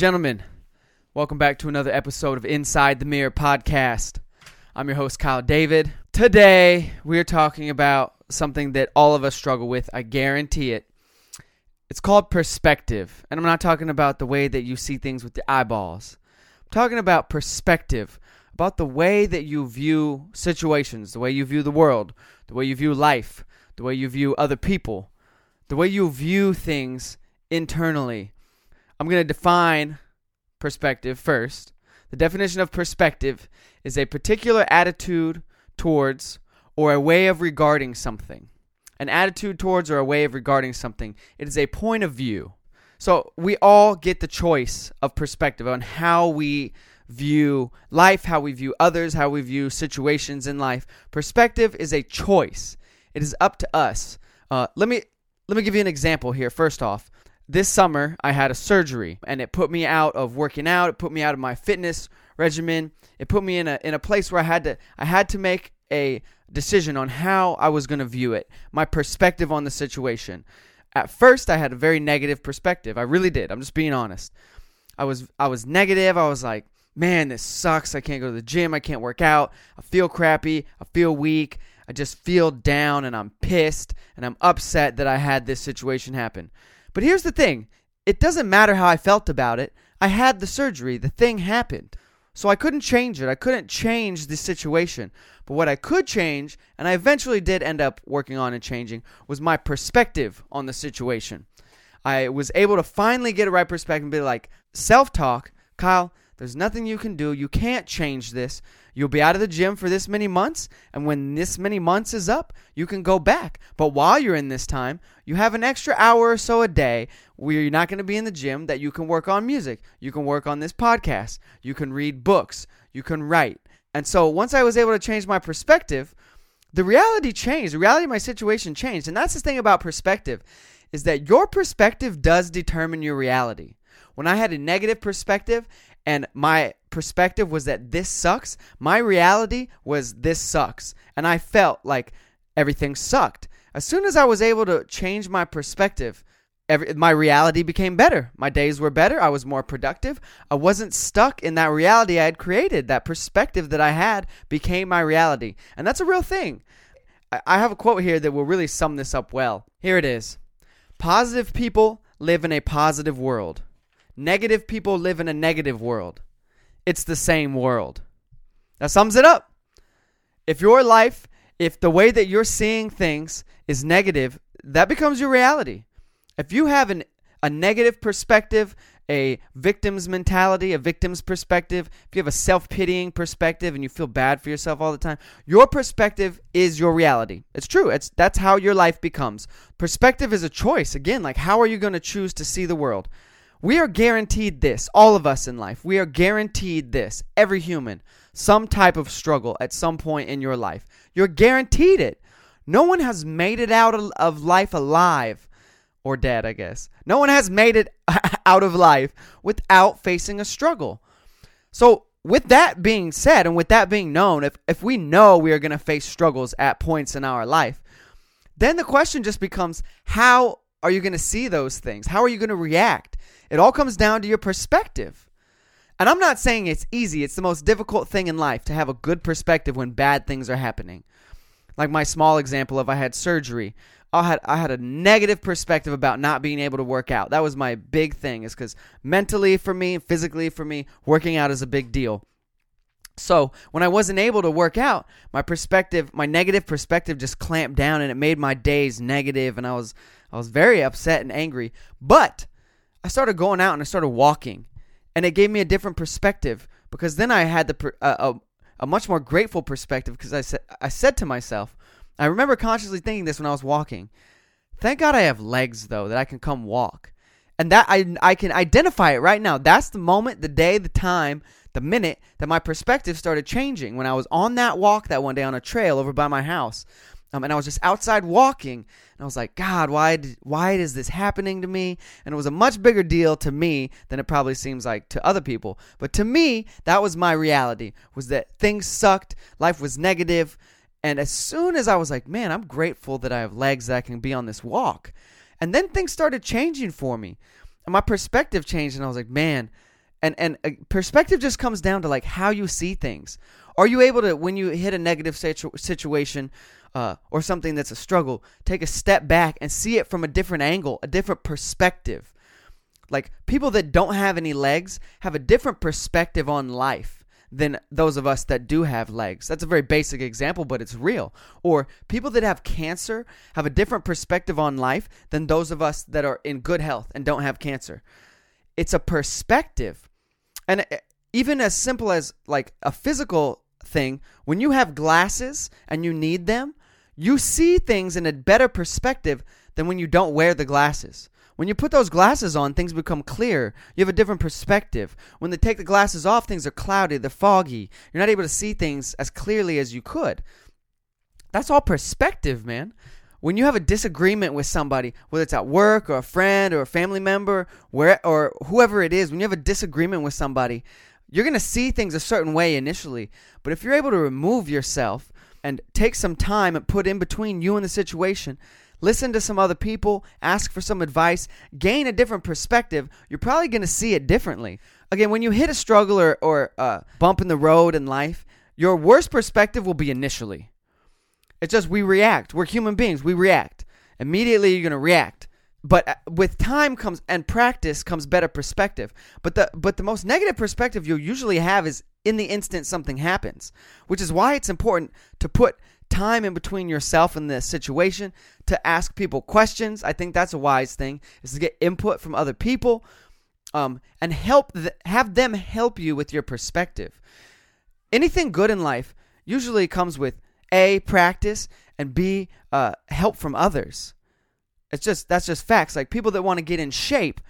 Gentlemen, welcome back to another episode of Inside the Mirror podcast. I'm your host, Kyle David. Today, we are talking about something that all of us struggle with. I guarantee it. It's called perspective. And I'm not talking about the way that you see things with the eyeballs, I'm talking about perspective, about the way that you view situations, the way you view the world, the way you view life, the way you view other people, the way you view things internally. I'm going to define perspective first. The definition of perspective is a particular attitude towards or a way of regarding something. An attitude towards or a way of regarding something. It is a point of view. So we all get the choice of perspective on how we view life, how we view others, how we view situations in life. Perspective is a choice. It is up to us. Uh, let me let me give you an example here. First off, this summer I had a surgery and it put me out of working out. It put me out of my fitness regimen. It put me in a in a place where I had to I had to make a decision on how I was going to view it, my perspective on the situation. At first I had a very negative perspective. I really did. I'm just being honest. I was I was negative. I was like, "Man, this sucks. I can't go to the gym. I can't work out. I feel crappy. I feel weak. I just feel down and I'm pissed and I'm upset that I had this situation happen." But here's the thing it doesn't matter how I felt about it. I had the surgery, the thing happened. So I couldn't change it. I couldn't change the situation. But what I could change, and I eventually did end up working on and changing, was my perspective on the situation. I was able to finally get a right perspective and be like, self talk, Kyle, there's nothing you can do. You can't change this. You'll be out of the gym for this many months, and when this many months is up, you can go back. But while you're in this time, you have an extra hour or so a day where you're not going to be in the gym that you can work on music. You can work on this podcast. You can read books. You can write. And so once I was able to change my perspective, the reality changed. The reality of my situation changed. And that's the thing about perspective is that your perspective does determine your reality. When I had a negative perspective and my perspective was that this sucks, my reality was this sucks. And I felt like everything sucked. As soon as I was able to change my perspective, every, my reality became better. My days were better. I was more productive. I wasn't stuck in that reality I had created. That perspective that I had became my reality. And that's a real thing. I, I have a quote here that will really sum this up well. Here it is Positive people live in a positive world. Negative people live in a negative world. It's the same world. That sums it up. If your life, if the way that you're seeing things is negative, that becomes your reality. If you have an, a negative perspective, a victim's mentality, a victim's perspective, if you have a self pitying perspective and you feel bad for yourself all the time, your perspective is your reality. It's true. It's that's how your life becomes. Perspective is a choice. Again, like how are you going to choose to see the world? We are guaranteed this, all of us in life. We are guaranteed this, every human, some type of struggle at some point in your life. You're guaranteed it. No one has made it out of life alive or dead, I guess. No one has made it out of life without facing a struggle. So, with that being said, and with that being known, if, if we know we are going to face struggles at points in our life, then the question just becomes how are you going to see those things? How are you going to react? It all comes down to your perspective. And I'm not saying it's easy. It's the most difficult thing in life to have a good perspective when bad things are happening. Like my small example of I had surgery. I had I had a negative perspective about not being able to work out. That was my big thing is cuz mentally for me, physically for me, working out is a big deal. So, when I wasn't able to work out, my perspective, my negative perspective just clamped down and it made my days negative and I was I was very upset and angry. But I started going out and I started walking, and it gave me a different perspective because then I had the uh, a, a much more grateful perspective because I said I said to myself, I remember consciously thinking this when I was walking. Thank God I have legs though that I can come walk. And that I I can identify it right now. That's the moment, the day, the time, the minute that my perspective started changing when I was on that walk that one day on a trail over by my house. Um, and I was just outside walking, and I was like, God, why, did, why is this happening to me? And it was a much bigger deal to me than it probably seems like to other people. But to me, that was my reality: was that things sucked, life was negative, and as soon as I was like, man, I'm grateful that I have legs that I can be on this walk, and then things started changing for me. And my perspective changed, and I was like, man. And and uh, perspective just comes down to like how you see things. Are you able to, when you hit a negative situ- situation uh, or something that's a struggle, take a step back and see it from a different angle, a different perspective? Like people that don't have any legs have a different perspective on life than those of us that do have legs. That's a very basic example, but it's real. Or people that have cancer have a different perspective on life than those of us that are in good health and don't have cancer. It's a perspective. And uh, even as simple as like a physical thing, when you have glasses and you need them, you see things in a better perspective than when you don't wear the glasses. When you put those glasses on, things become clear. You have a different perspective. When they take the glasses off, things are cloudy, they're foggy. You're not able to see things as clearly as you could. That's all perspective, man. When you have a disagreement with somebody, whether it's at work or a friend or a family member, where or whoever it is, when you have a disagreement with somebody, you're going to see things a certain way initially. But if you're able to remove yourself and take some time and put in between you and the situation, listen to some other people, ask for some advice, gain a different perspective, you're probably going to see it differently. Again, when you hit a struggle or, or a bump in the road in life, your worst perspective will be initially. It's just we react. We're human beings. We react. Immediately, you're going to react. But uh, with time comes and practice comes better perspective. But the but the most negative perspective you'll usually have is in the instant something happens, which is why it's important to put time in between yourself and the situation to ask people questions. I think that's a wise thing is to get input from other people um, and help th- have them help you with your perspective. Anything good in life usually comes with a practice and b uh, help from others. It's just that's just facts. Like people that want to get in shape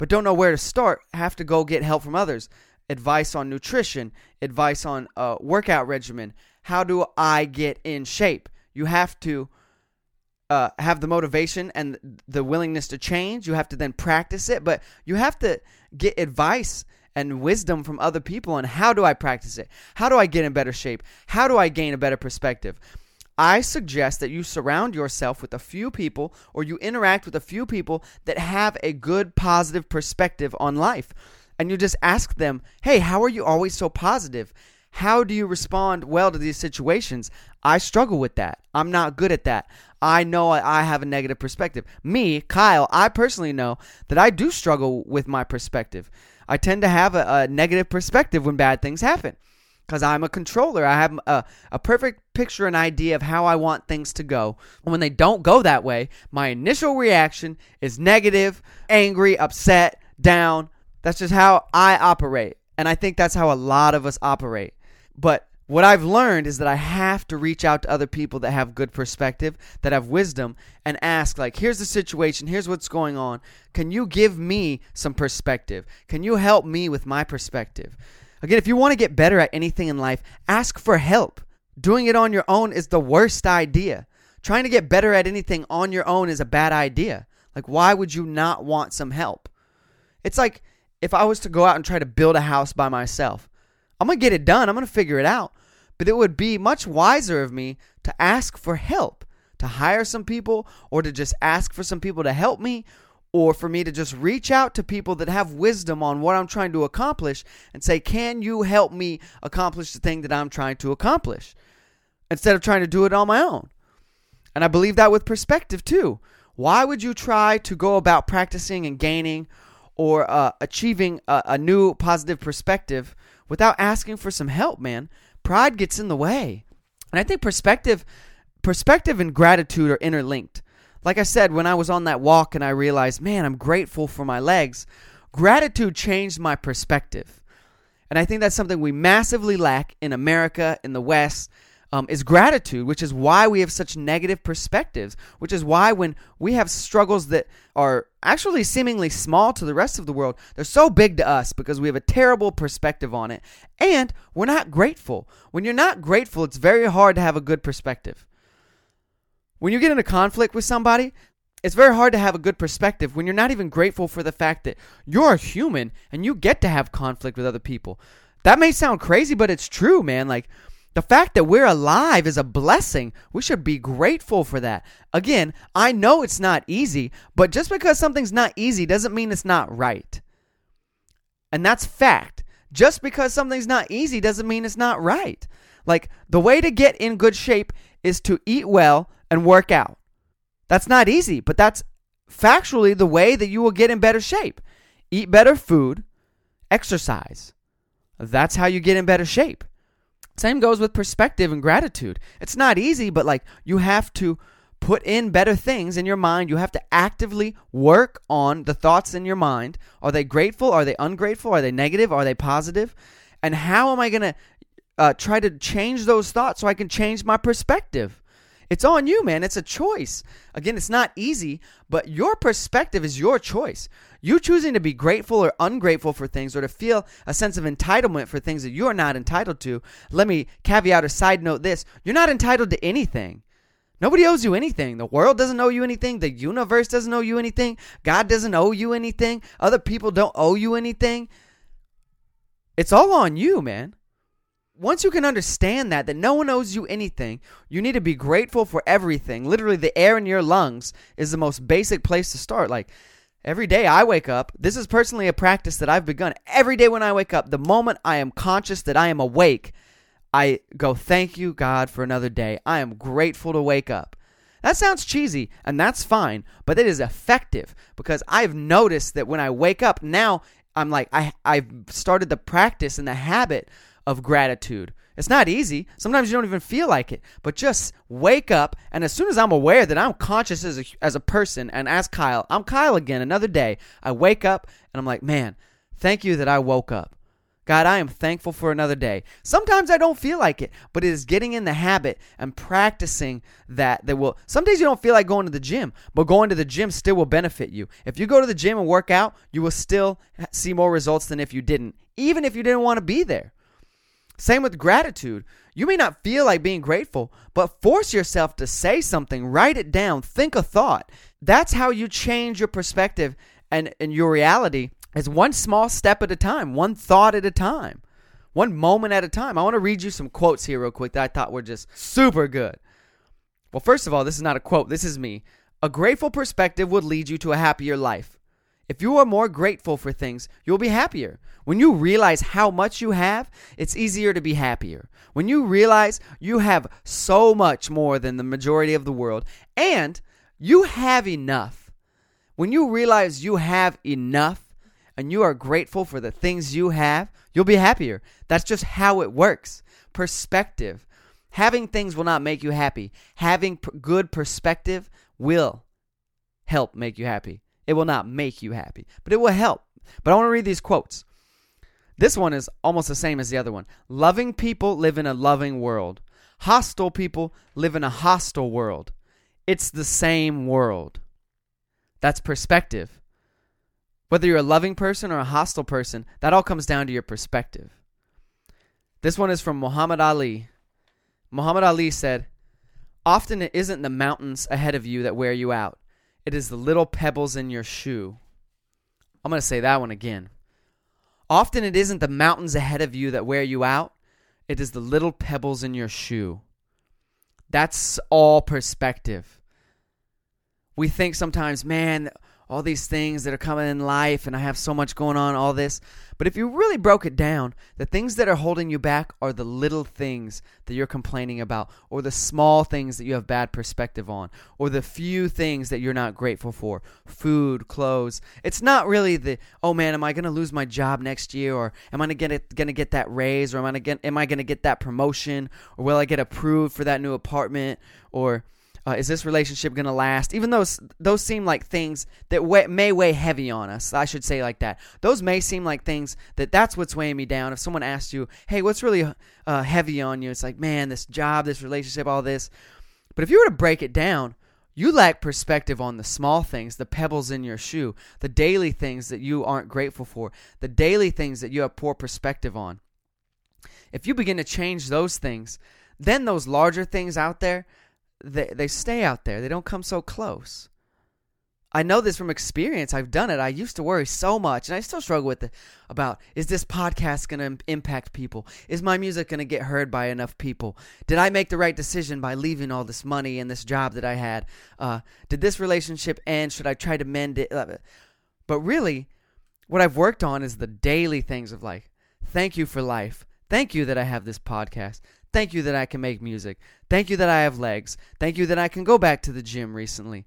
but don't know where to start have to go get help from others. Advice on nutrition, advice on workout regimen, how do I get in shape? You have to uh, have the motivation and the willingness to change. You have to then practice it, but you have to get advice and wisdom from other people on how do I practice it? How do I get in better shape? How do I gain a better perspective? I suggest that you surround yourself with a few people or you interact with a few people that have a good positive perspective on life. And you just ask them, hey, how are you always so positive? How do you respond well to these situations? I struggle with that. I'm not good at that. I know I have a negative perspective. Me, Kyle, I personally know that I do struggle with my perspective. I tend to have a, a negative perspective when bad things happen because I'm a controller. I have a, a perfect picture and idea of how I want things to go. When they don't go that way, my initial reaction is negative, angry, upset, down. That's just how I operate. And I think that's how a lot of us operate. But what I've learned is that I have to reach out to other people that have good perspective, that have wisdom, and ask, like, here's the situation, here's what's going on. Can you give me some perspective? Can you help me with my perspective? Again, if you want to get better at anything in life, ask for help. Doing it on your own is the worst idea. Trying to get better at anything on your own is a bad idea. Like, why would you not want some help? It's like if I was to go out and try to build a house by myself. I'm going to get it done. I'm going to figure it out. But it would be much wiser of me to ask for help, to hire some people, or to just ask for some people to help me, or for me to just reach out to people that have wisdom on what I'm trying to accomplish and say, Can you help me accomplish the thing that I'm trying to accomplish? Instead of trying to do it on my own. And I believe that with perspective too. Why would you try to go about practicing and gaining or uh, achieving a, a new positive perspective without asking for some help, man. Pride gets in the way. And I think perspective perspective and gratitude are interlinked. Like I said, when I was on that walk and I realized, man, I'm grateful for my legs, gratitude changed my perspective. And I think that's something we massively lack in America, in the West, um, is gratitude, which is why we have such negative perspectives, which is why when we have struggles that are actually seemingly small to the rest of the world, they're so big to us because we have a terrible perspective on it. And we're not grateful. When you're not grateful, it's very hard to have a good perspective. When you get in a conflict with somebody, it's very hard to have a good perspective when you're not even grateful for the fact that you're a human and you get to have conflict with other people. That may sound crazy, but it's true, man. Like, The fact that we're alive is a blessing. We should be grateful for that. Again, I know it's not easy, but just because something's not easy doesn't mean it's not right. And that's fact. Just because something's not easy doesn't mean it's not right. Like the way to get in good shape is to eat well and work out. That's not easy, but that's factually the way that you will get in better shape. Eat better food, exercise. That's how you get in better shape. Same goes with perspective and gratitude. It's not easy, but like you have to put in better things in your mind. You have to actively work on the thoughts in your mind. Are they grateful? Are they ungrateful? Are they negative? Are they positive? And how am I going to uh, try to change those thoughts so I can change my perspective? It's on you, man. It's a choice. Again, it's not easy, but your perspective is your choice. You choosing to be grateful or ungrateful for things or to feel a sense of entitlement for things that you are not entitled to. Let me caveat or side note this you're not entitled to anything. Nobody owes you anything. The world doesn't owe you anything. The universe doesn't owe you anything. God doesn't owe you anything. Other people don't owe you anything. It's all on you, man once you can understand that that no one owes you anything you need to be grateful for everything. Literally the air in your lungs is the most basic place to start. Like every day i wake up this is personally a practice that i've begun. Every day when i wake up the moment i am conscious that i am awake i go thank you god for another day. I am grateful to wake up. That sounds cheesy and that's fine but it is effective because i've noticed that when i wake up now i'm like i i've started the practice and the habit of gratitude. It's not easy. Sometimes you don't even feel like it, but just wake up. And as soon as I'm aware that I'm conscious as a, as a person and as Kyle, I'm Kyle again, another day, I wake up and I'm like, man, thank you that I woke up. God, I am thankful for another day. Sometimes I don't feel like it, but it is getting in the habit and practicing that that will. Some days you don't feel like going to the gym, but going to the gym still will benefit you. If you go to the gym and work out, you will still see more results than if you didn't, even if you didn't want to be there. Same with gratitude. You may not feel like being grateful, but force yourself to say something, write it down, think a thought. That's how you change your perspective and, and your reality is one small step at a time, one thought at a time, one moment at a time. I want to read you some quotes here, real quick, that I thought were just super good. Well, first of all, this is not a quote, this is me. A grateful perspective would lead you to a happier life. If you are more grateful for things, you'll be happier. When you realize how much you have, it's easier to be happier. When you realize you have so much more than the majority of the world and you have enough, when you realize you have enough and you are grateful for the things you have, you'll be happier. That's just how it works. Perspective. Having things will not make you happy. Having good perspective will help make you happy. It will not make you happy, but it will help. But I want to read these quotes. This one is almost the same as the other one. Loving people live in a loving world. Hostile people live in a hostile world. It's the same world. That's perspective. Whether you're a loving person or a hostile person, that all comes down to your perspective. This one is from Muhammad Ali. Muhammad Ali said, Often it isn't the mountains ahead of you that wear you out, it is the little pebbles in your shoe. I'm going to say that one again. Often it isn't the mountains ahead of you that wear you out, it is the little pebbles in your shoe. That's all perspective. We think sometimes, man, all these things that are coming in life and I have so much going on, all this. But if you really broke it down, the things that are holding you back are the little things that you're complaining about, or the small things that you have bad perspective on, or the few things that you're not grateful for food, clothes. It's not really the, oh man, am I going to lose my job next year, or am I going to get that raise, or am I going to get that promotion, or will I get approved for that new apartment, or uh, is this relationship going to last? Even though those seem like things that weigh, may weigh heavy on us, I should say like that. Those may seem like things that that's what's weighing me down. If someone asks you, "Hey, what's really uh, heavy on you?" It's like, man, this job, this relationship, all this. But if you were to break it down, you lack perspective on the small things, the pebbles in your shoe, the daily things that you aren't grateful for, the daily things that you have poor perspective on. If you begin to change those things, then those larger things out there they they stay out there. They don't come so close. I know this from experience. I've done it. I used to worry so much, and I still struggle with it about is this podcast going to impact people? Is my music going to get heard by enough people? Did I make the right decision by leaving all this money and this job that I had? Uh, did this relationship end? Should I try to mend it? But really, what I've worked on is the daily things of life. Thank you for life. Thank you that I have this podcast. Thank you that I can make music. Thank you that I have legs. Thank you that I can go back to the gym recently.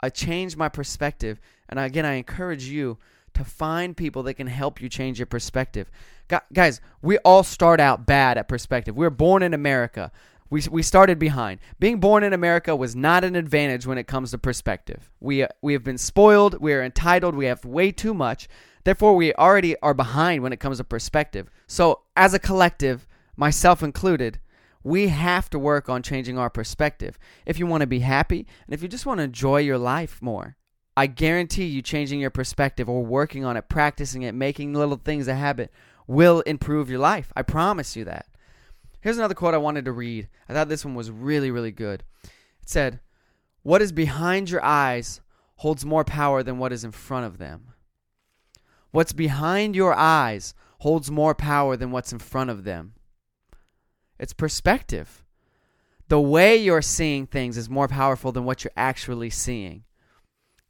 I changed my perspective. And again, I encourage you to find people that can help you change your perspective. Guys, we all start out bad at perspective. We are born in America. We, we started behind. Being born in America was not an advantage when it comes to perspective. We, we have been spoiled. We are entitled. We have way too much. Therefore, we already are behind when it comes to perspective. So, as a collective, myself included, we have to work on changing our perspective if you want to be happy and if you just want to enjoy your life more. I guarantee you changing your perspective or working on it, practicing it, making little things a habit will improve your life. I promise you that. Here's another quote I wanted to read. I thought this one was really, really good. It said, What is behind your eyes holds more power than what is in front of them. What's behind your eyes holds more power than what's in front of them. It's perspective. The way you're seeing things is more powerful than what you're actually seeing.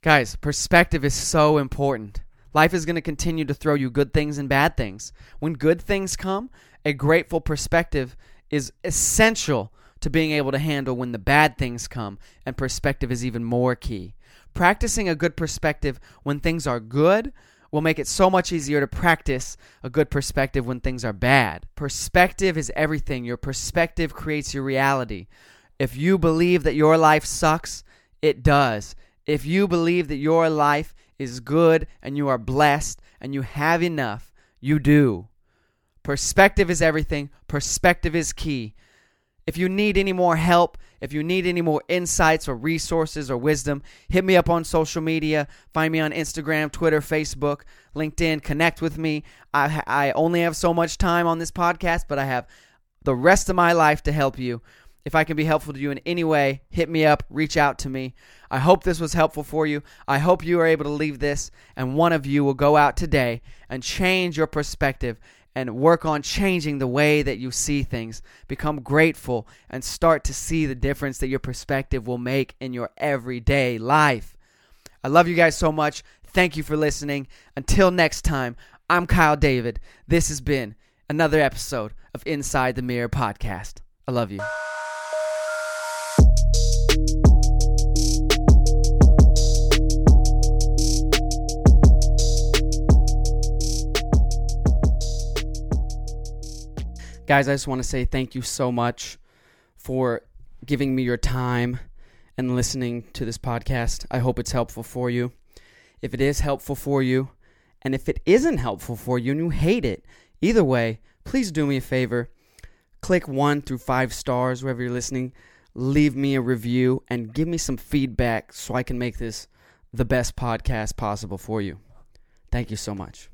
Guys, perspective is so important. Life is going to continue to throw you good things and bad things. When good things come, a grateful perspective is essential to being able to handle when the bad things come, and perspective is even more key. Practicing a good perspective when things are good will make it so much easier to practice a good perspective when things are bad. Perspective is everything. Your perspective creates your reality. If you believe that your life sucks, it does. If you believe that your life is good and you are blessed and you have enough, you do. Perspective is everything. Perspective is key. If you need any more help, if you need any more insights or resources or wisdom, hit me up on social media. Find me on Instagram, Twitter, Facebook, LinkedIn. Connect with me. I, I only have so much time on this podcast, but I have the rest of my life to help you. If I can be helpful to you in any way, hit me up, reach out to me. I hope this was helpful for you. I hope you are able to leave this and one of you will go out today and change your perspective and work on changing the way that you see things. Become grateful and start to see the difference that your perspective will make in your everyday life. I love you guys so much. Thank you for listening. Until next time, I'm Kyle David. This has been another episode of Inside the Mirror podcast. I love you. Guys, I just want to say thank you so much for giving me your time and listening to this podcast. I hope it's helpful for you. If it is helpful for you, and if it isn't helpful for you and you hate it, either way, please do me a favor. Click one through five stars wherever you're listening. Leave me a review and give me some feedback so I can make this the best podcast possible for you. Thank you so much.